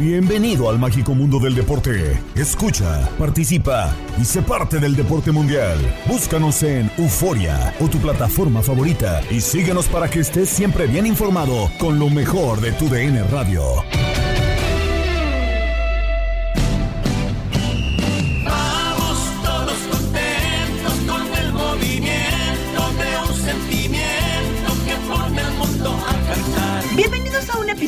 Bienvenido al mágico mundo del deporte. Escucha, participa y sé parte del deporte mundial. Búscanos en Euforia o tu plataforma favorita y síguenos para que estés siempre bien informado con lo mejor de tu DN Radio.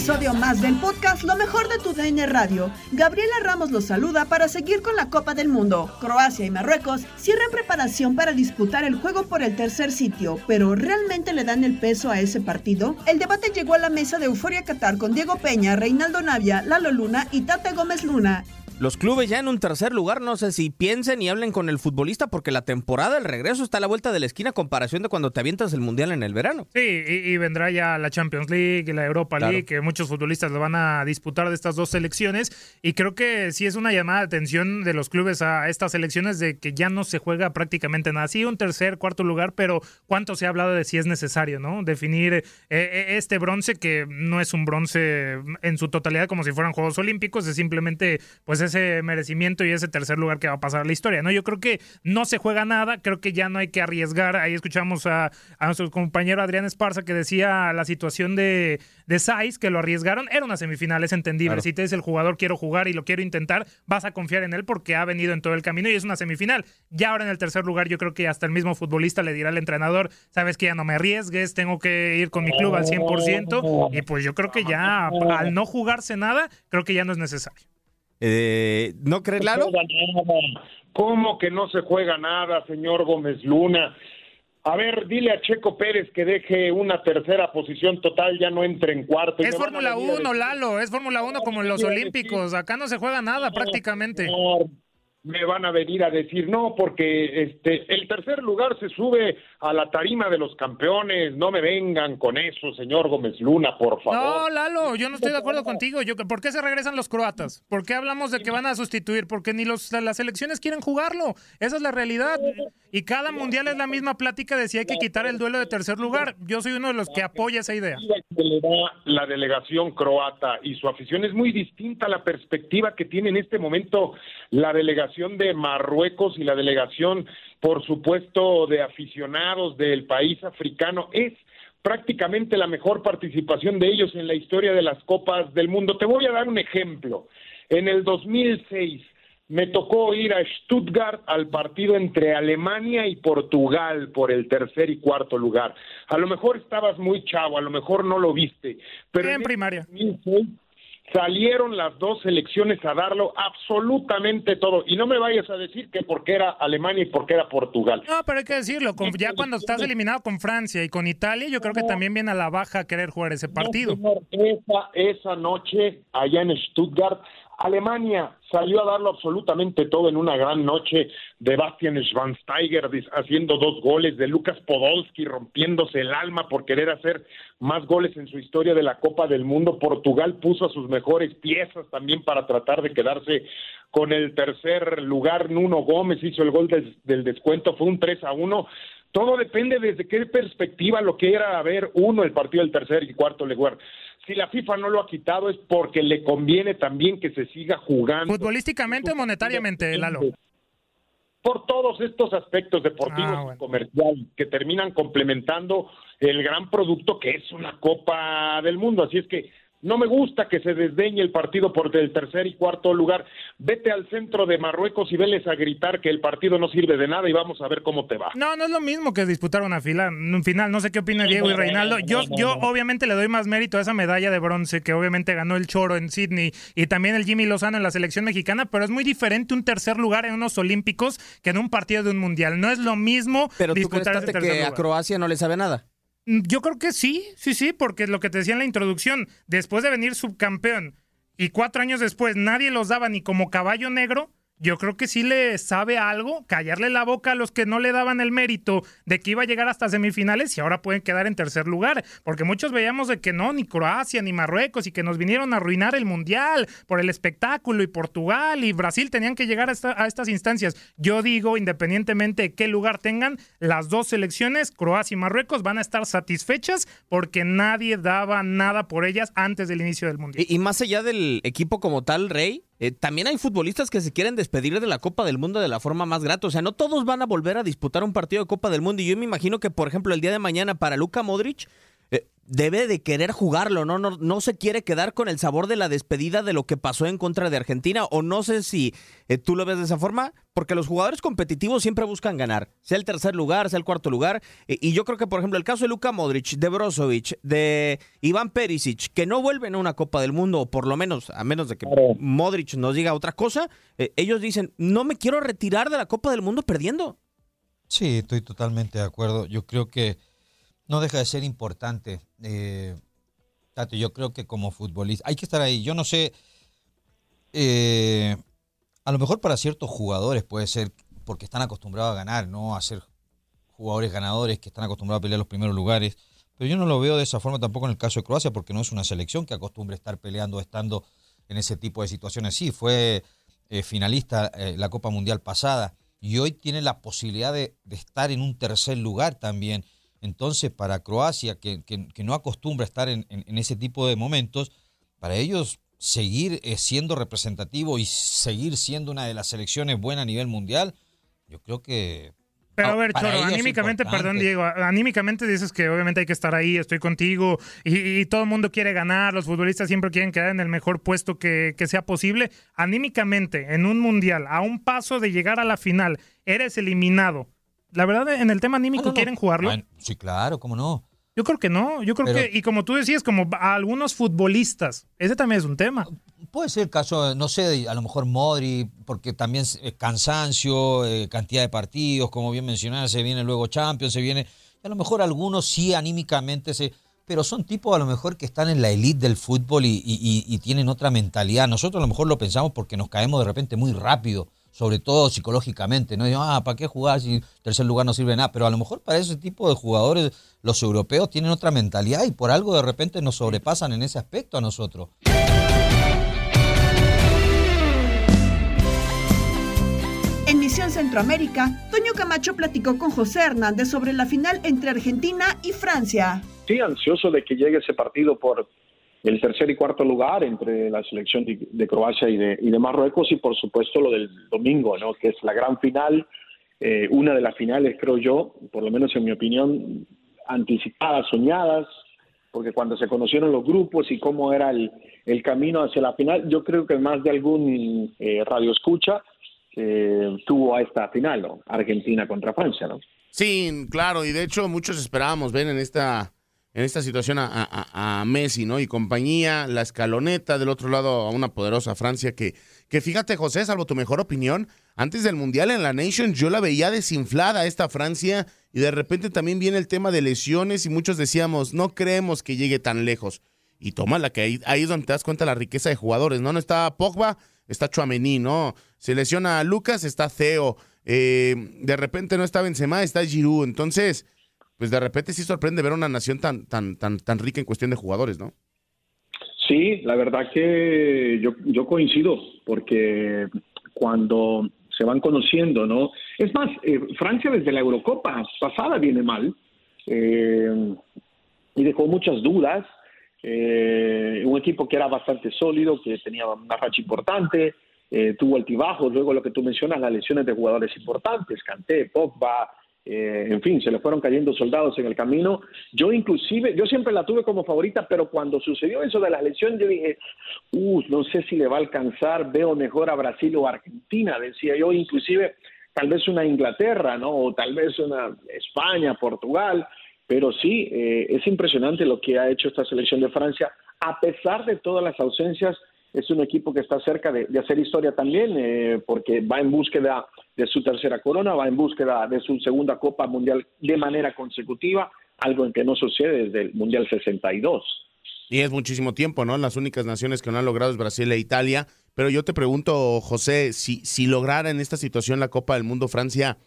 Episodio más del podcast Lo mejor de tu DN Radio. Gabriela Ramos los saluda para seguir con la Copa del Mundo. Croacia y Marruecos cierran preparación para disputar el juego por el tercer sitio, pero ¿realmente le dan el peso a ese partido? El debate llegó a la mesa de Euforia Qatar con Diego Peña, Reinaldo Navia, Lalo Luna y Tate Gómez Luna. Los clubes ya en un tercer lugar, no sé si piensen y hablen con el futbolista porque la temporada, el regreso está a la vuelta de la esquina a comparación de cuando te avientas el Mundial en el verano. Sí, y, y vendrá ya la Champions League y la Europa Claro. League, que muchos futbolistas lo van a disputar de estas dos selecciones. Y creo que sí es una llamada de atención de los clubes a estas selecciones de que ya no se juega prácticamente nada. Sí, un tercer, cuarto lugar, pero ¿cuánto se ha hablado de si es necesario, no? Definir eh, eh, este bronce, que no es un bronce en su totalidad como si fueran Juegos Olímpicos, es simplemente pues ese merecimiento y ese tercer lugar que va a pasar a la historia, ¿no? Yo creo que no se juega nada, creo que ya no hay que arriesgar. Ahí escuchamos a, a nuestro compañero Adrián Esparza que decía la situación de, de Saiz, que lo arriesgaron. Era una semifinal, es entendible. Claro. Si te dice el jugador quiero jugar y lo quiero intentar, vas a confiar en él porque ha venido en todo el camino y es una semifinal. Ya ahora en el tercer lugar, yo creo que hasta el mismo futbolista le dirá al entrenador, sabes que ya no me arriesgues, tengo que ir con mi club al 100%. Y pues yo creo que ya al no jugarse nada, creo que ya no es necesario. Eh, ¿No crees, Lalo? ¿Cómo que no se juega nada, señor Gómez Luna? A ver, dile a Checo Pérez que deje una tercera posición total, ya no entre en cuarto. Es Fórmula venir a 1, decir, Lalo, es Fórmula 1 como en los Olímpicos. Acá no se juega nada prácticamente. señor, me van a venir a decir no, porque este el tercer lugar se sube a la tarima de los campeones. No me vengan con eso, señor Gómez Luna, por favor. No, Lalo, yo no estoy de acuerdo contigo. Yo, ¿Por qué se regresan los croatas? ¿Por qué hablamos de que van a sustituir? Porque ni los, las selecciones quieren jugarlo. Esa es la realidad. Y cada mundial es la misma plática de si hay que quitar el duelo de tercer lugar. Yo soy uno de los que apoya esa idea. la delegación croata y su afición es muy distinta a la perspectiva que tiene en este momento la delegación de Marruecos y la delegación, por supuesto, de aficionados del país africano. Es prácticamente la mejor participación de ellos en la historia de las Copas del Mundo. Te voy a dar un ejemplo. En el 2006, me tocó ir a Stuttgart al partido entre Alemania y Portugal por el tercer y cuarto lugar. A lo mejor estabas muy chavo, a lo mejor no lo viste, pero en primaria salieron las dos selecciones a darlo absolutamente todo. Y no me vayas a decir que porque era Alemania y porque era Portugal. No, pero hay que decirlo, ya cuando estás eliminado con Francia y con Italia, yo creo que también viene a la baja querer jugar ese partido. esa, esa noche allá en Stuttgart Alemania salió a darlo absolutamente todo en una gran noche de Bastian Schweinsteiger haciendo dos goles, de Lucas Podolski rompiéndose el alma por querer hacer más goles en su historia de la Copa del Mundo. Portugal puso a sus mejores piezas también para tratar de quedarse con el tercer lugar. Nuno Gómez hizo el gol del, del descuento, fue un 3 a 1 todo depende desde qué perspectiva lo quiera ver uno el partido del tercer y cuarto lugar si la FIFA no lo ha quitado es porque le conviene también que se siga jugando. Futbolísticamente o monetariamente, Lalo. Por todos estos aspectos deportivos ah, y comerciales que terminan complementando el gran producto que es una Copa del Mundo. Así es que no me gusta que se desdeñe el partido por el tercer y cuarto lugar. Vete al centro de Marruecos y veles a gritar que el partido no sirve de nada y vamos a ver cómo te va. No, no es lo mismo que disputar una fila, un final. No sé qué opina Diego y Reinaldo. Yo, yo obviamente le doy más mérito a esa medalla de bronce que obviamente ganó el Choro en Sydney y también el Jimmy Lozano en la selección mexicana, pero es muy diferente un tercer lugar en unos Olímpicos que en un partido de un mundial. No es lo mismo pero disputar tú que a Croacia no le sabe nada. Mm, yo creo que sí, sí, sí, porque lo que te decía en la introducción, después de venir subcampeón y cuatro años después nadie los daba ni como caballo negro, yo creo que sí le sabe algo callarle la boca a los que no le daban el mérito de que iba a llegar hasta semifinales y ahora pueden quedar en tercer lugar, porque muchos veíamos de que no, ni Croacia ni Marruecos y que nos vinieron a arruinar el mundial por el espectáculo y Portugal y Brasil tenían que llegar a, estas instancias. Yo digo, independientemente de qué lugar tengan, las dos selecciones, Croacia y Marruecos, van a estar satisfechas porque nadie daba nada por ellas antes del inicio del mundial. y más allá del equipo como tal, Rey, eh, también hay futbolistas que se quieren despedir de la Copa del Mundo de la forma más grata. O sea, no todos van a volver a disputar un partido de Copa del Mundo. Y yo me imagino que, por ejemplo, el día de mañana para Luka Modric debe de querer jugarlo, ¿no? ¿no? No se quiere quedar con el sabor de la despedida de lo que pasó en contra de Argentina, o no sé si eh, tú lo ves de esa forma, porque los jugadores competitivos siempre buscan ganar, sea el tercer lugar, sea el cuarto lugar, eh, y yo creo que, por ejemplo, el caso de Luka Modric, de Brozovic, de Iván Perisic, que no vuelven a una Copa del Mundo, o por lo menos, a menos de que Modric nos diga otra cosa, ellos dicen, no me quiero retirar de la Copa del Mundo perdiendo. Sí, estoy totalmente de acuerdo. Yo creo que no deja de ser importante. Eh, Tato, yo creo que como futbolista hay que estar ahí. Yo no sé, eh, a lo mejor para ciertos jugadores puede ser porque están acostumbrados a ganar, no a ser jugadores ganadores que están acostumbrados a pelear los primeros lugares. Pero yo no lo veo de esa forma tampoco en el caso de Croacia porque no es una selección que acostumbre estar peleando, estando en ese tipo de situaciones. Sí, fue eh, finalista eh, la Copa Mundial pasada y hoy tiene la posibilidad de estar en un tercer lugar también. Entonces, para Croacia, que, no acostumbra estar en, ese tipo de momentos, para ellos seguir eh, siendo representativo y seguir siendo una de las selecciones buenas a nivel mundial, yo creo que... Pero a ver, Choro, anímicamente, perdón Diego, anímicamente dices que obviamente hay que estar ahí, estoy contigo, y, todo el mundo quiere ganar, los futbolistas siempre quieren quedar en el mejor puesto que, que sea posible. Anímicamente, en un mundial, a un paso de llegar a la final, eres eliminado la verdad, en el tema anímico, ¿quieren jugarlo? sí, claro, ¿cómo no? Yo creo que no, yo creo que, y como tú decías, como a algunos futbolistas, ese también es un tema. Puede ser el caso, no sé, a lo mejor Modri, porque también cansancio, eh, cantidad de partidos, como bien mencionaba, se viene luego Champions, se viene, a lo mejor algunos sí anímicamente se, pero son tipos a lo mejor que están en la elite del fútbol y, y tienen otra mentalidad. Nosotros a lo mejor lo pensamos porque nos caemos de repente muy rápido sobre todo psicológicamente, ¿no? Digo, ah, ¿para qué jugar si tercer lugar no sirve de nada? Pero a lo mejor para ese tipo de jugadores los europeos tienen otra mentalidad y por algo de repente nos sobrepasan en ese aspecto a nosotros. En Misión Centroamérica, Toño Camacho platicó con José Hernández sobre la final entre Argentina y Francia. Sí, ansioso de que llegue ese partido por el tercer y cuarto lugar entre la selección de, Croacia y de, y de, Marruecos y por supuesto lo del domingo, ¿no? que es la gran final, eh, una de las finales creo yo, por lo menos en mi opinión, anticipadas, soñadas, porque cuando se conocieron los grupos y cómo era el, camino hacia la final, yo creo que más de algún eh, radio escucha eh, tuvo a esta final. Argentina contra Francia, ¿no? Sí, claro, y de hecho muchos esperábamos ver en esta, en esta situación a, a- Messi, ¿no? Y compañía, la escaloneta, del otro lado a una poderosa Francia que, que fíjate, José, salvo tu mejor opinión, antes del Mundial en la Nation yo la veía desinflada esta Francia y de repente también viene el tema de lesiones y muchos decíamos, no creemos que llegue tan lejos. Y toma la que ahí, ahí es donde te das cuenta la riqueza de jugadores, ¿no? No está Pogba, está Chuamení, ¿no? Se lesiona a Lucas, está Theo. Eh, de repente no está Benzema, está Giroud. Entonces, pues de repente sí sorprende ver una nación tan, tan, tan, tan rica en cuestión de jugadores, ¿no? Sí, la verdad que yo, yo coincido, porque cuando se van conociendo, ¿no? Es más, eh, Francia desde la Eurocopa pasada viene mal eh, y dejó muchas dudas. Eh, un equipo que era bastante sólido, que tenía una racha importante, eh, tuvo altibajos, luego lo que tú mencionas, las lesiones de jugadores importantes, Kanté, Pogba, eh, en fin, se le fueron cayendo soldados en el camino. Yo inclusive, yo siempre la tuve como favorita, pero cuando sucedió eso de las lesiones, yo dije, uh, no sé si le va a alcanzar, veo mejor a Brasil o Argentina, decía yo, inclusive tal vez una Inglaterra, ¿no? O tal vez una España, Portugal, pero sí, eh, es impresionante lo que ha hecho esta selección de Francia, a pesar de todas las ausencias, es un equipo que está cerca de, hacer historia también, eh, porque va en búsqueda de su tercera corona, va en búsqueda de su segunda Copa Mundial de manera consecutiva, algo en que no sucede desde el Mundial 62. Y es muchísimo tiempo, ¿no? Las únicas naciones que no han logrado es Brasil e Italia. Pero yo te pregunto, José, si, si lograra en esta situación la Copa del Mundo Francia,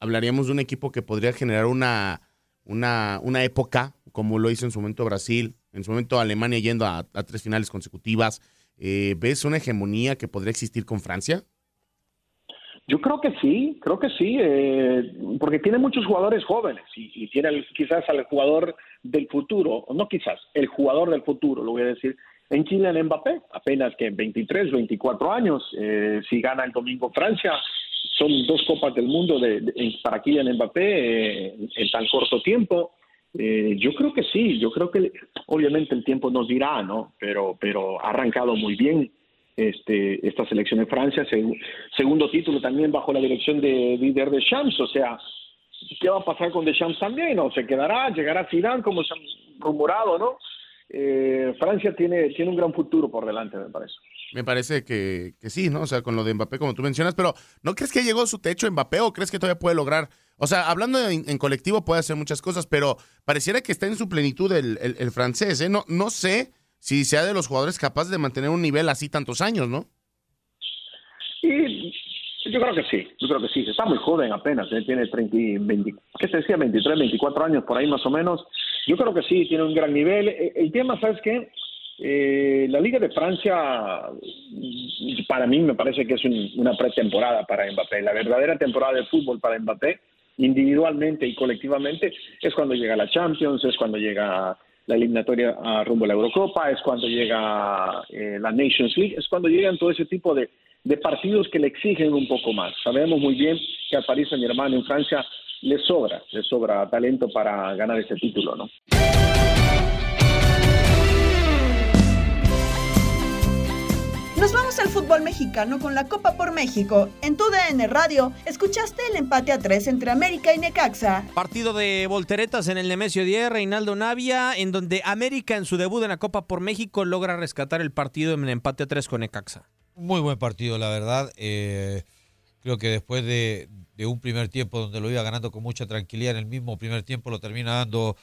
hablaríamos de un equipo que podría generar una, una, una época, como lo hizo en su momento Brasil, en su momento Alemania yendo a tres finales consecutivas. Eh, ¿Ves una hegemonía que podría existir con Francia? Yo creo que sí, creo que sí, eh, porque tiene muchos jugadores jóvenes y, tiene quizás al jugador del futuro, no quizás, el jugador del futuro, lo voy a decir, en Kylian Mbappé, apenas que 23, 24 años, eh, si gana el domingo Francia, son dos copas del mundo de- para Kylian Mbappé eh, en tan corto tiempo. Eh, yo creo que sí, yo creo que obviamente el tiempo nos dirá, ¿no? Pero, pero ha arrancado muy bien este, esta selección de Francia, seg- segundo título también bajo la dirección de Didier Deschamps, o sea, ¿qué va a pasar con Deschamps también? ¿O se quedará? ¿Llegará Zidane como se han rumorado, no? Eh, Francia tiene, tiene un gran futuro por delante, me parece. Me parece que, que sí, ¿no? O sea, con lo de Mbappé, como tú mencionas, pero ¿no crees que llegó su techo Mbappé o crees que todavía puede lograr? O sea, hablando en, colectivo puede hacer muchas cosas, pero pareciera que está en su plenitud el, el- francés, ¿eh? No, no sé si sea de los jugadores capaces de mantener un nivel así tantos años, ¿no? Y yo creo que sí, yo creo que sí, está muy joven apenas, ¿eh? tiene 30, y 20, ¿qué se decía? 23, 24 años por ahí más o menos. Yo creo que sí, tiene un gran nivel. Eh, El tema, ¿sabes qué? Eh, la Liga de Francia, para mí me parece que es un- una pretemporada para Mbappé. La verdadera temporada de fútbol para Mbappé, individualmente y colectivamente, es cuando llega la Champions, es cuando llega la eliminatoria a rumbo a la Eurocopa, es cuando llega eh, la Nations League, es cuando llegan todo ese tipo de, de partidos que le exigen un poco más. Sabemos muy bien que al Paris Saint Germain en Francia le sobra, le sobra talento para ganar ese título, ¿no? Nos vamos al fútbol mexicano con la Copa por México. En tu DN Radio, escuchaste el empate a tres entre América y Necaxa. Partido de volteretas en el Nemesio 10, Reinaldo Navia, en donde América en su debut en la Copa por México logra rescatar el partido en el empate a 3 con Necaxa. Muy buen partido, la verdad. Eh, creo que después de, de un primer tiempo donde lo iba ganando con mucha tranquilidad, en el mismo primer tiempo lo termina dando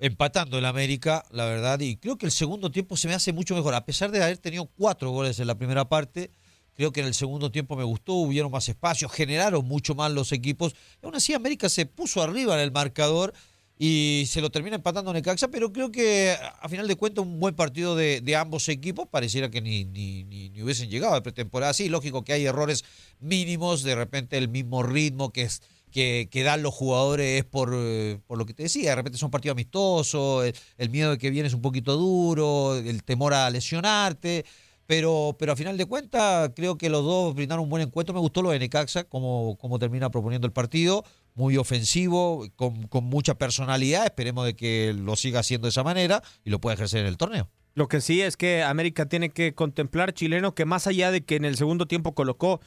empatando el América, la verdad, y creo que el segundo tiempo se me hace mucho mejor, a pesar de haber tenido cuatro goles en la primera parte, creo que en el segundo tiempo me gustó, hubieron más espacios, generaron mucho más los equipos, y aún así América se puso arriba en el marcador y se lo termina empatando Necaxa, pero creo que a final de cuentas un buen partido de, ambos equipos, pareciera que ni, ni, ni, ni hubiesen llegado de pretemporada, sí, lógico que hay errores mínimos, de repente el mismo ritmo que es que, dan los jugadores es por, eh, por lo que te decía, de repente son partidos amistosos, el, el miedo de que vienes un poquito duro, el temor a lesionarte, pero, pero a final de cuentas creo que los dos brindaron un buen encuentro, me gustó lo de Necaxa, como, como termina proponiendo el partido, muy ofensivo, con, con mucha personalidad, esperemos de que lo siga haciendo de esa manera y lo pueda ejercer en el torneo. Lo que sí es que América tiene que contemplar chileno que más allá de que en el segundo tiempo colocó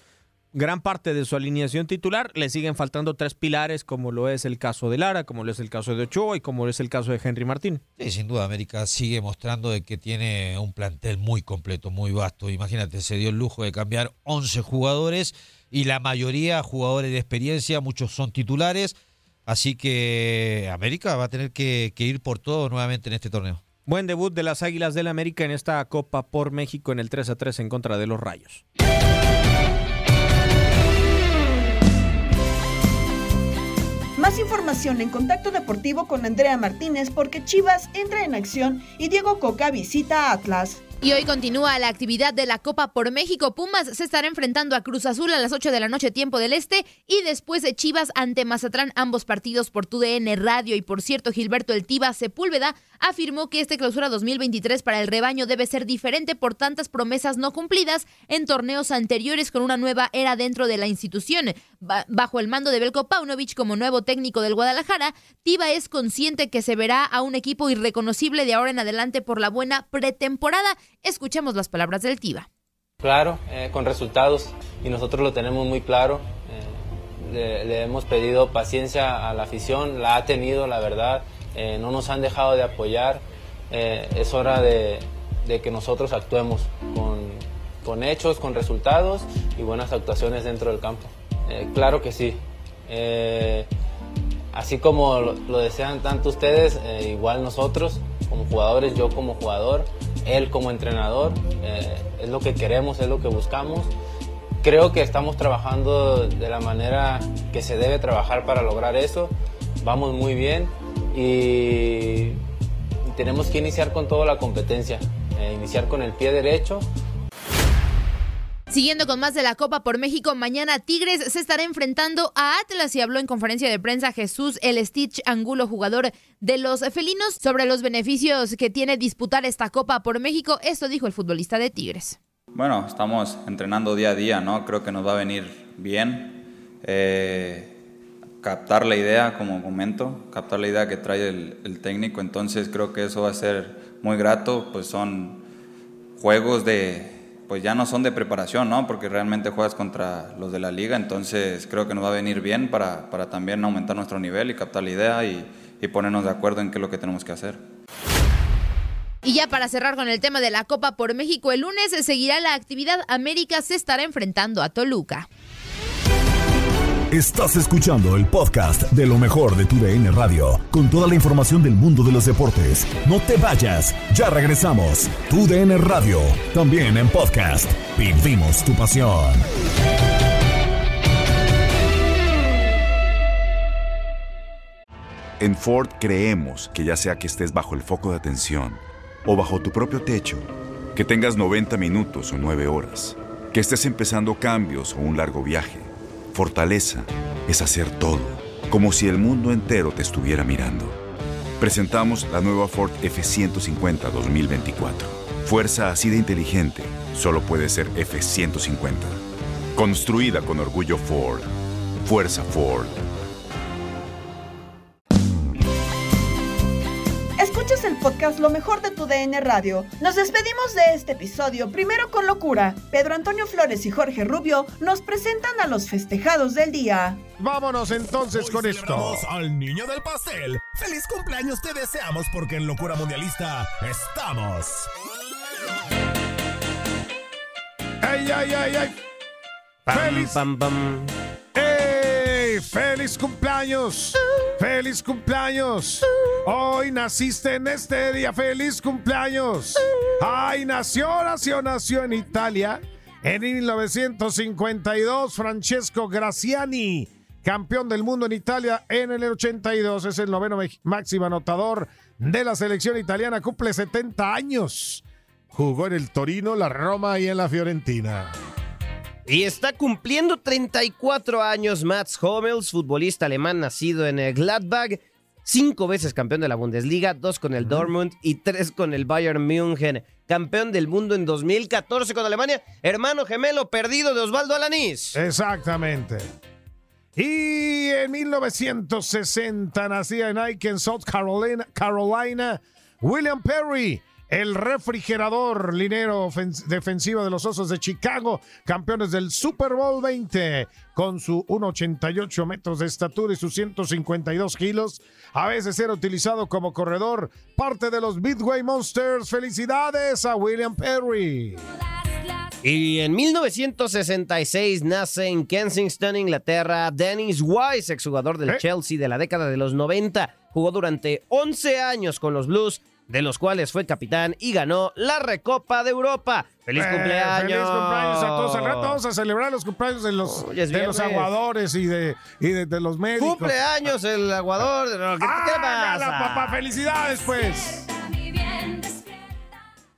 gran parte de su alineación titular. Le siguen faltando tres pilares, como lo es el caso de Lara, como lo es el caso de Ochoa y como lo es el caso de Henry Martín. Sí, sin duda, América sigue mostrando de que tiene un plantel muy completo, muy vasto. Imagínate, se dio el lujo de cambiar 11 jugadores y la mayoría jugadores de experiencia, muchos son titulares. Así que América va a tener que, que ir por todo nuevamente en este torneo. Buen debut de las Águilas del América en esta Copa por México en el 3 a 3 en contra de los Rayos. Más información en Contacto Deportivo con Andrea Martínez porque Chivas entra en acción y Diego Coca visita a Atlas. Y hoy continúa la actividad de la Copa por México. Pumas se estará enfrentando a Cruz Azul a las 8 de la noche, tiempo del este, y después de Chivas ante Mazatlán, ambos partidos por TUDN Radio. Y por cierto, Gilberto El Tiba Sepúlveda afirmó que este clausura 2023 para el rebaño debe ser diferente por tantas promesas no cumplidas en torneos anteriores con una nueva era dentro de la institución. Bajo el mando de Belko Paunovic como nuevo técnico del Guadalajara, Tiba es consciente que se verá a un equipo irreconocible de ahora en adelante por la buena pretemporada Escuchemos las palabras del Tiva. Claro, eh, con resultados y nosotros lo tenemos muy claro. Eh, le, hemos pedido paciencia a la afición, la ha tenido, la verdad. Eh, no nos han dejado de apoyar. es hora de, que nosotros actuemos con, con, hechos, con resultados y buenas actuaciones dentro del campo. claro que sí. así como lo, desean tanto ustedes, igual nosotros como jugadores, yo como jugador él como entrenador. Eh, es lo que queremos, es lo que buscamos. Creo que estamos trabajando de la manera que se debe trabajar para lograr eso. Vamos muy bien y tenemos que iniciar con toda la competencia, eh, iniciar con el pie derecho Siguiendo con más de la Copa por México, mañana Tigres se estará enfrentando a Atlas y habló en conferencia de prensa Jesús El Stitch Angulo, jugador de los felinos, sobre los beneficios que tiene disputar esta Copa por México. Esto dijo el futbolista de Tigres. Bueno, estamos entrenando día a día, ¿no? Creo que nos va a venir bien. Eh, captar la idea, como momento, captar la idea que trae el técnico, entonces creo que eso va a ser muy grato, pues son juegos de, pues ya no son de preparación, ¿no? Porque realmente juegas contra los de la liga, entonces creo que nos va a venir bien para, para también aumentar nuestro nivel y captar la idea y, y ponernos de acuerdo en qué es lo que tenemos que hacer. Y ya para cerrar con el tema de la Copa por México, el lunes seguirá la actividad. América se estará enfrentando a Toluca. Estás escuchando el podcast de lo mejor de tu DN Radio, con toda la información del mundo de los deportes. No te vayas, ya regresamos. Tu DN Radio, también en podcast. Vivimos tu pasión. En Ford creemos que ya sea que estés bajo el foco de atención o bajo tu propio techo, que tengas 90 minutos o 9 horas, que estés empezando cambios o un largo viaje, Fortaleza es hacer todo, como si el mundo entero te estuviera mirando. Presentamos la nueva Ford F150 2024. Fuerza así de inteligente solo puede ser F150. Construida con orgullo Ford. Fuerza Ford. El podcast Lo mejor de tu DN Radio. Nos despedimos de este episodio primero con locura. Pedro Antonio Flores y Jorge Rubio nos presentan a los festejados del día. Vámonos entonces con esto. al niño del pastel. Feliz cumpleaños te deseamos porque en Locura Mundialista estamos. ¡Ay, ay, ay, ay! ¡Feliz! ¡Ey! ¡Feliz cumpleaños! ¡Feliz cumpleaños! Hoy naciste en este día. ¡Feliz cumpleaños! ¡Ay, nació, nació, nació en Italia! En 1952, Francesco Graciani, campeón del mundo en Italia en el 82, es el noveno máximo anotador de la selección italiana, cumple 70 años. Jugó en el Torino, la Roma y en la Fiorentina. Y está cumpliendo 34 años Mats Hummels, futbolista alemán nacido en el Gladbach, cinco veces campeón de la Bundesliga, dos con el Dortmund y tres con el Bayern München. Campeón del mundo en 2014 con Alemania, hermano gemelo perdido de Osvaldo Alanís. Exactamente. Y en 1960 nacía en Aiken, South Carolina, Carolina William Perry el refrigerador linero defensivo de los Osos de Chicago, campeones del Super Bowl 20, con su 1,88 metros de estatura y sus 152 kilos. A veces era utilizado como corredor, parte de los Midway Monsters. Felicidades a William Perry. Y en 1966 nace en Kensington, Inglaterra, Dennis Wise, exjugador del Chelsea de la década de los 90. Jugó durante 11 años con los Blues, de los cuales fue capitán y ganó la Recopa de Europa. ¡Feliz Eh, cumpleaños! ¡Feliz cumpleaños a todos! Al rato vamos a celebrar los cumpleaños de los, de los aguadores y de, y de, de los médicos. ¡Cumpleaños el aguador! ¿Qué. ¡Felicidades, pues!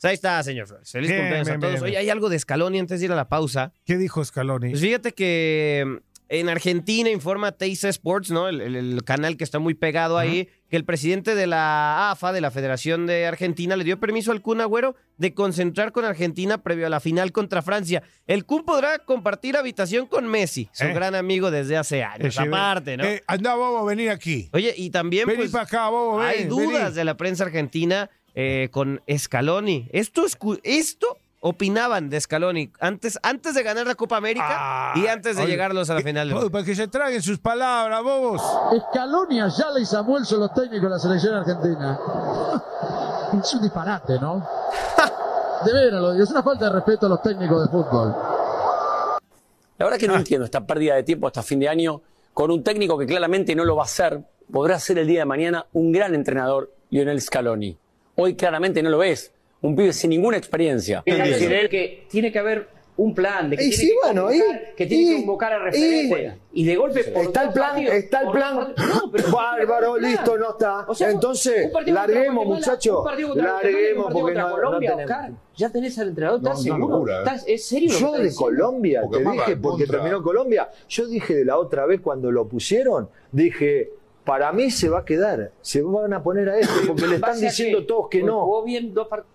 Ahí está, señor Flores. Feliz Bien, cumpleaños bien, a todos. bien, Oye, hay algo de Scaloni antes de ir a la pausa. ¿Qué dijo Scaloni? Pues fíjate que en Argentina informa Teisa Sports, ¿no? El, el- el canal que está muy pegado ahí, que el presidente de la AFA, de la Federación de Argentina, le dio permiso al Kun Agüero de concentrar con Argentina previo a la final contra Francia. El Kun podrá compartir habitación con Messi, su Eh. gran amigo desde hace años. Eh, aparte, ¿no? eh, anda, Bobo, vení aquí. Oye, y también Vení pues, para acá, Bobo, ven, hay vení. dudas de la prensa argentina eh, con Scaloni. Esto, escu- esto opinaban de Scaloni antes, antes de ganar la Copa América y antes de oye, llegarlos a la final. del Para que se traguen sus palabras, bobos. Scaloni, Ayala y Samuel son los técnicos de la selección argentina. Es un disparate, ¿no? De veras, lo digo, es una falta de respeto a los técnicos de fútbol. La verdad que no entiendo esta pérdida de tiempo hasta fin de año con un técnico que claramente no lo va a hacer. Podrá ser el día de mañana un gran entrenador, Lionel Scaloni. Hoy claramente no lo es. Un pibe sin ninguna experiencia. Decir él que tiene que haber un plan, de que Y tiene sí, que bueno, convocar, y- que tiene que y- convocar a y- referentes. Y, de golpe por Está el plan, partidos, está el plan. No, pero Bárbaro, tiene que listo, plan. no está. O sea, Entonces, larguemos, muchachos. y Larguemos, porque no- no Colombia, tenemos- Oscar, ya tenés al entrenador, No, ¿estás seguro? locura, ¿eh? ¿Estás- ¿Es serio que Yo de diciendo? Colombia, Porque te dije, porque contra- terminó Colombia. Yo dije de la otra vez cuando lo pusieron, dije, para mí se va a quedar. Se van a poner a este porque le están ¿Base a diciendo todos que no. Jugó bien dos partidos.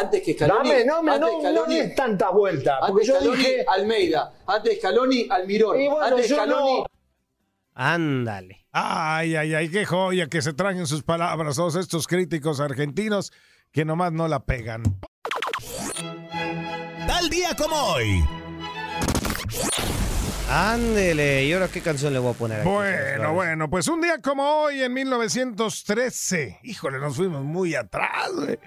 Antes que Scaloni- Dame, no, me- antes no, Scaloni- no des tantas vueltas. Porque Antes yo Scaloni, dije Almeida. Antes Scaloni, Almirón. Y bueno, antes Scaloni, no- Ándale. Ay, ay, ay, qué joya que se traguen sus palabras todos estos críticos argentinos que nomás no la pegan. Tal día como hoy. Ándele. ¿Y ahora qué canción le voy a poner aquí? Bueno, bueno, pues un día como hoy, en 1913, híjole, nos fuimos muy atrás, güey.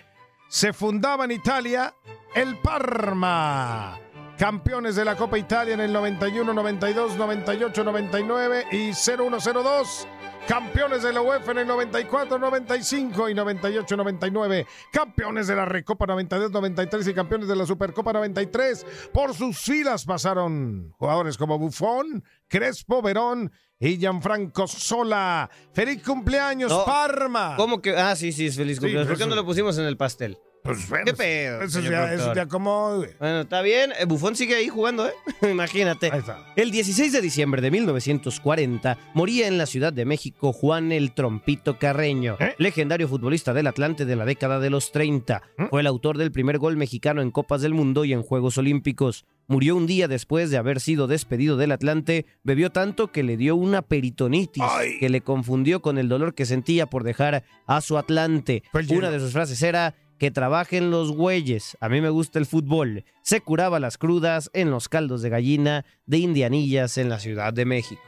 Se fundaba en Italia el Parma. Campeones de la Copa Italia en el 91, 92, 98, 99 y 0102. Campeones de la UEFA en el 94, 95 y 98, 99. Campeones de la Recopa 92, 93 y campeones de la Supercopa 93. Por sus filas pasaron jugadores como Buffon, Crespo, Verón y Gianfranco Sola. ¡Feliz cumpleaños, No, Parma! ¿Cómo que? Ah, sí, sí, es feliz Sí, cumpleaños. ¿Por pues, qué no lo pusimos en el pastel? Pues bueno, ¿Qué pedo? Eso señor ya, productor? eso ya como... Bueno, está bien. Eh, Bufón sigue ahí jugando, ¿eh? Imagínate. El 16 de diciembre de 1940 moría en la Ciudad de México Juan el Trompito Carreño, legendario futbolista del Atlante de la década de los 30. Fue el autor del primer gol mexicano en Copas del Mundo y en Juegos Olímpicos. Murió un día después de haber sido despedido del Atlante, bebió tanto que le dio una peritonitis que le confundió con el dolor que sentía por dejar a su Atlante. Una de sus frases era que trabajen los güeyes. A mí me gusta el fútbol. Se curaba las crudas en los caldos de gallina de Indianillas en la Ciudad de México.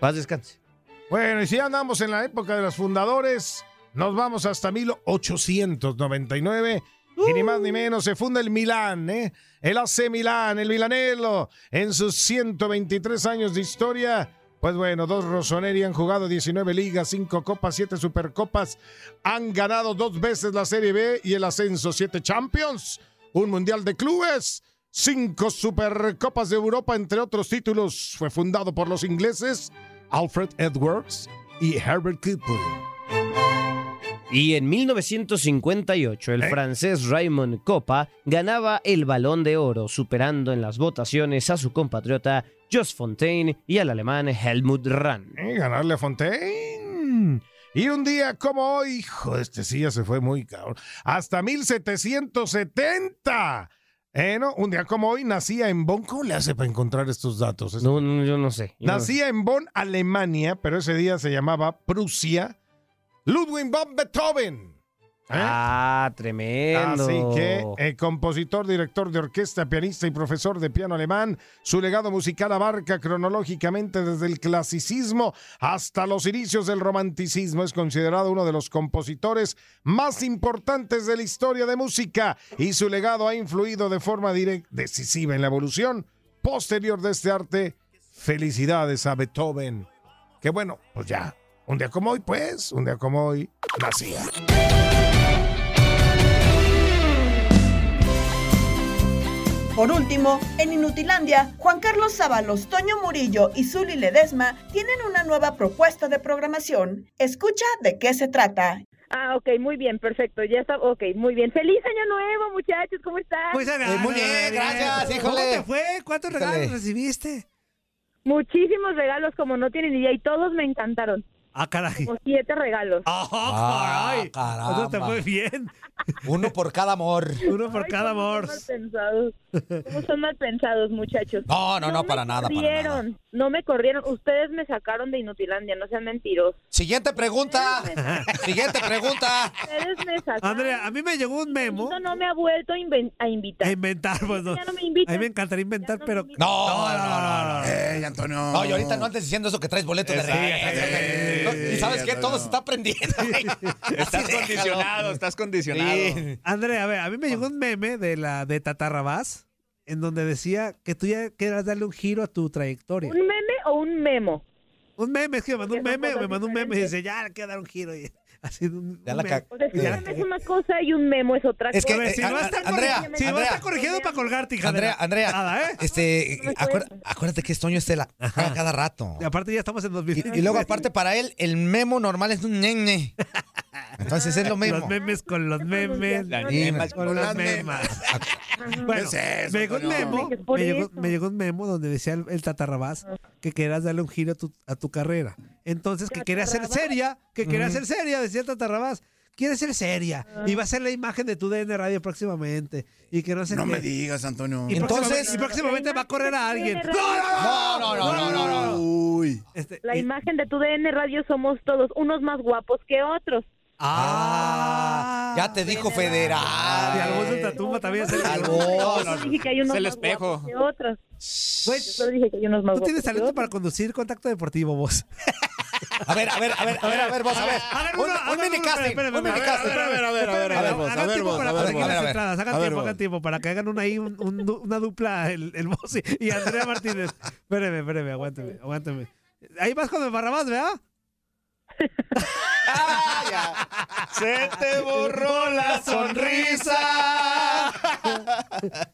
Paz descanse. Bueno, y si andamos en la época de los fundadores, nos vamos hasta 1899. Y ni más ni menos se funda el Milán, ¿eh? El AC Milán, el Milanello, en sus 123 años de historia. Pues bueno, dos Rossoneri han jugado 19 ligas, 5 copas, 7 supercopas. Han ganado dos veces la Serie B y el ascenso, 7 Champions, un Mundial de Clubes, 5 supercopas de Europa, entre otros títulos. Fue fundado por los ingleses Alfred Edwards y Herbert Cooper. Y en 1958 ¿Eh? el francés Raymond Coppa ganaba el Balón de Oro, superando en las votaciones a su compatriota Jos Fontaine y al alemán Helmut Rahn. Ganarle a Fontaine. Y un día como hoy, hijo, este sí ya se fue muy cabrón. Hasta 1770. Eh, ¿no? Un día como hoy nacía en Bonn. ¿Cómo le hace para encontrar estos datos? No, no, yo no sé. Yo no- Nacía en Bonn, Alemania, pero ese día se llamaba Prusia. Ludwig von Beethoven. Ah, tremendo. Así que, eh, compositor, director de orquesta, pianista y profesor de piano alemán, su legado musical abarca cronológicamente desde el clasicismo hasta los inicios del romanticismo. Es considerado uno de los compositores más importantes de la historia de música y su legado ha influido de forma decisiva en la evolución posterior de este arte. Felicidades a Beethoven. Que bueno, pues ya, un día como hoy, pues, un día como hoy, nacía. Por último, en Inutilandia, Juan Carlos Sábalos, Toño Murillo y Zuli Ledesma tienen una nueva propuesta de programación. Escucha de qué se trata. Ah, ok, muy bien, perfecto, ya está, ok, muy bien. ¡Feliz Año Nuevo, muchachos! ¿Cómo están? Pues, Eh, muy bien, gracias, ¿Cómo híjole. te fue? ¿Cuántos regalos recibiste? Muchísimos regalos, como no tienen idea, y todos me encantaron. Ah, caray. Como siete regalos. Ah, caray. caramba. Eso te fue bien. Uno por cada amor. Uno por cada amor. Mal pensados. ¿Cómo son mal pensados, muchachos? No, no, no, para nada, para nada. corrieron, No me corrieron. Ustedes me sacaron de Inutilandia, no sean mentirosos. Siguiente pregunta. Siguiente pregunta. Ustedes me sacaron. Andrea, a mí me llegó un memo. Esto no me ha vuelto a, invitar. A inventar, pues no. Ya no me invitan. A mí me encantaría inventar, pero. No, no, no, no. Ey, Antonio. No, y ahorita no andes diciendo eso que traes boleto de regalo. Sabes qué, todo se está aprendiendo. Estás condicionado, estás condicionado. Andrea, a ver, a mí me llegó un meme de la de Tatarrabás en donde decía que tú ya quieras darle un giro a tu trayectoria. ¿Un meme o un memo? Un meme, es que me mandó un meme, me mandó un meme y dice, ya, le quiero dar un giro. Y así, un, Ya un la meme. ca- O sea, si Ya un la meme es cagué. una cosa y un memo es otra Es que, cosa. A ver, si eh, no a- está a- Andrea, corrigiendo, si no Andrea. está corrigiendo para colgarte, hija Andrea, Andrea, Nada, ¿eh? este, No cuesta. acuérdate que Toño es la cada, cada rato. Y aparte ya estamos en 2020. Y, y luego aparte para él el memo normal es un nene. Entonces es lo mismo. Los memes con los memes. La niña con con las las memas. Bueno, ¿Qué es eso, me llegó un memo, me llegó, me llegó un memo donde decía el, el tatarrabás que querías darle un giro a tu, a tu carrera. Entonces, que quería ser seria, que quería ser seria, decía el tatarrabás. Quiere ser seria. Y va a ser la imagen de tu DN Radio próximamente. Y que no sé No qué. me digas, Antonio. Y Entonces- próximamente, y próximamente va a correr a alguien. No, no, no, no, no, no. Uy. Este, La y- imagen de tu DN Radio somos todos, unos más guapos que otros. Ah, ya te dijo Y federal. al voz de Ultratumba también se le Al llegó. voz. Yo dije que hay unos Es el espejo. que otros. Yo dije que hay unos más Tú tienes talento para conducir contacto deportivo, vos. A ver, a ver, a ver, a ver, a ver, vos, a ver. Hagan Un, uno, un hagan mini casting, un mini casting. A ver, a ver, a ver, a ver, vos, a Hagan ver, tiempo vos, para a ver, a ver, las a ver. entradas. Hagan A ver, tiempo, vos. hagan tiempo para que hagan una ahí, un- un- una dupla, el, y- y Andrea Martínez. Espéreme, espéreme, aguánteme, aguánteme. Ahí vas con el Barrabás, ¿verdad? Se te borró la sonrisa.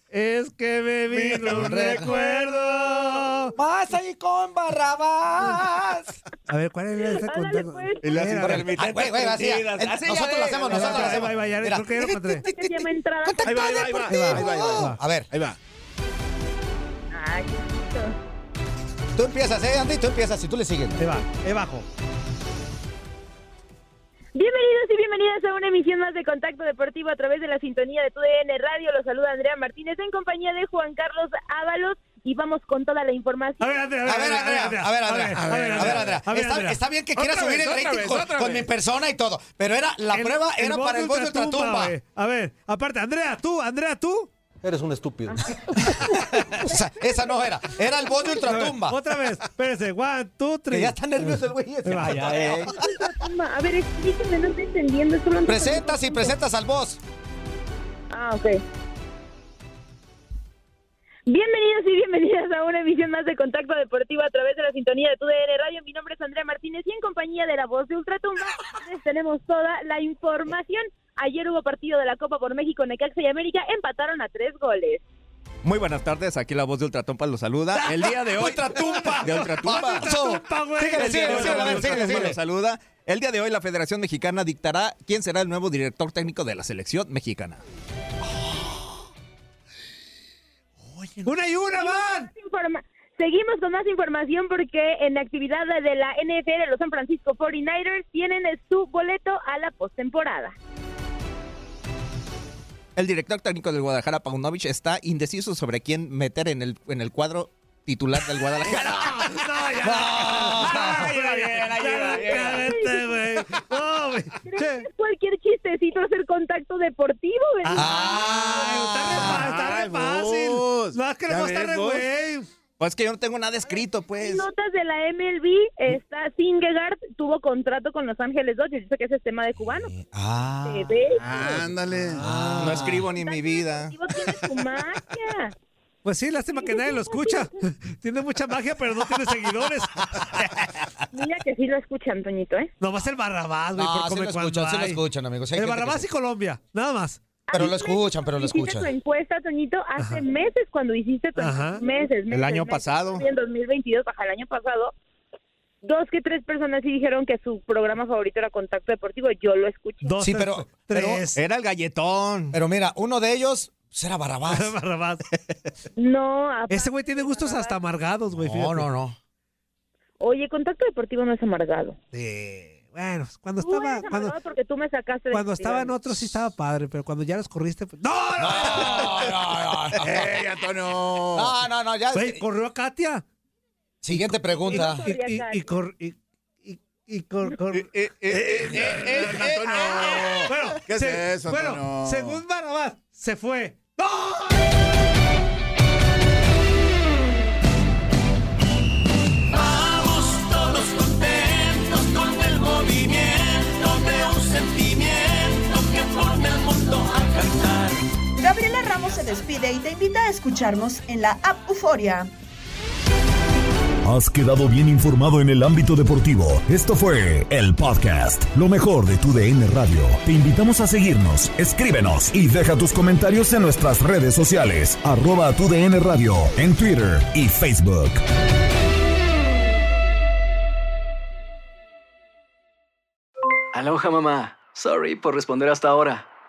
Es que me vino un recuerdo. Vas ahí con Barrabás. A ver, ¿cuál es ese contacto? pues. Y las A ver, a ver. intermitentes Ay, güey, güey, así, el- nosotros ya lo hacemos, nosotros lo ahí va, ahí va, ya, creo que ya lo encontré. Ahí va, ahí va, ahí va. Ahí va, Ahí va, ahí va. A ver, Ahí va. Ay, qué bonito. tú empiezas, ¿eh, Andy? Tú empiezas y tú le sigues. Ahí va, ahí bajo. Bienvenidos y bienvenidas a una emisión más de Contacto Deportivo a través de la sintonía de tu DN Radio. Los saluda Andrea Martínez en compañía de Juan Carlos Ábalos y vamos con toda la información. A ver, Andrea, A ver, Andrea, a ver, Andrea, a ver, Andrea. a ver, Está, Andrea. está bien que quieras subir vez, el rating vez, con, mi persona y todo, pero era la prueba era para el voz de ultratumba. A ver, aparte, Andrea, tú, Andrea, tú. Eres un estúpido. o sea, esa no era, era el voz de ultratumba. Otra vez, espérese, one, two, Que three. ya está nervioso el güey. ese. Ahí va, ya, eh. A ver, explíqueme, no estoy entendiendo. esto lo- Presentas y presentas al voz. Ah, ok. Bienvenidos y bienvenidas a una emisión más de Contacto Deportivo a través de la sintonía de tu DN Radio. Mi nombre es Andrea Martínez y en compañía de la voz de Ultratumba les tenemos toda la información. Ayer hubo partido de la Copa por México, Necaxa y América empataron a tres goles. Muy buenas tardes, aquí la voz de Ultratumpa los saluda. El día de hoy. Ultratumpa. De Ultratumpa. Ultratumpa, güey. Síguele, El día de síguele, hoy, síguele, la a ver, voz de síguele, Ultratumpa los saluda. El día de hoy la Federación Mexicana dictará quién será el nuevo director técnico de la selección mexicana. Una y una, van. Seguimos con más información porque en la actividad de la NFL, los San Francisco 49ers tienen su boleto a la postemporada. El director técnico del Guadalajara, Paunovic, está indeciso sobre quién meter en el, en el cuadro titular del Guadalajara. No, ya. Ahí va bien, ahí va bien. Cállate, güey. No, güey. ¿Crees que es cualquier chistecito hacer contacto deportivo, ¿verdad? Ah, Está re fácil. No, es que le Ya va a estar ves, re güey. Pues que yo no tengo nada escrito, pues. Notas de la MLB, está Singegaard tuvo contrato con Los Ángeles Dodgers, dice que ese es tema de cubano. Ah. ¿Te ves? Ándale. no escribo ni mi vida. Tiene su magia. Pues sí, lástima que nadie lo escucha. Tiene mucha magia, pero no tiene seguidores. Mira que sí lo escuchan, Toñito, ¿eh? No, va a ser Barrabás, güey, No, por sí come lo escuchan, sí lo escuchan, amigos. Hay El que Barrabás sí. y Colombia, nada más. Pero lo escuchan, pero lo Hiciste escuchan. tu encuesta, Toñito, hace meses cuando hiciste tu Ajá. meses, meses. año meses. pasado. En 2022, baja el año pasado, dos que tres personas sí dijeron que su programa favorito era Contacto Deportivo. Yo lo escuché. sí, pero, pero Era el galletón. Pero mira, uno de ellos será Barabás. Barrabás. No, aparte- Ese güey tiene gustos hasta amargados, güey. No, fíjate. no, no. Oye, Contacto Deportivo no es amargado. Bueno, cuando Tú estaba, cuando, porque tú me sacaste de cuando estaban otros sí estaba padre, pero cuando ya los corriste, pues. ¡No! ¡Ey, Antonio! No, no, no, ya. Güey, corrió a Katia. Siguiente pregunta. Y, y, y, cor- y, y, y cor- cor- Eh, Bueno, ¿Qué es se- eso, Bueno, Antonio? según Barabás, se fue. Vamos Gabriela Ramos se despide y te invita a escucharnos en la app Euforia. Has quedado bien informado en el ámbito deportivo. Esto fue el podcast, lo mejor de tu DN Radio. Te invitamos a seguirnos, escríbenos y deja tus comentarios en nuestras redes sociales, arroba tu DN Radio, en Twitter y Facebook. Aloha mamá. Sorry por responder hasta ahora.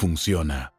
funciona.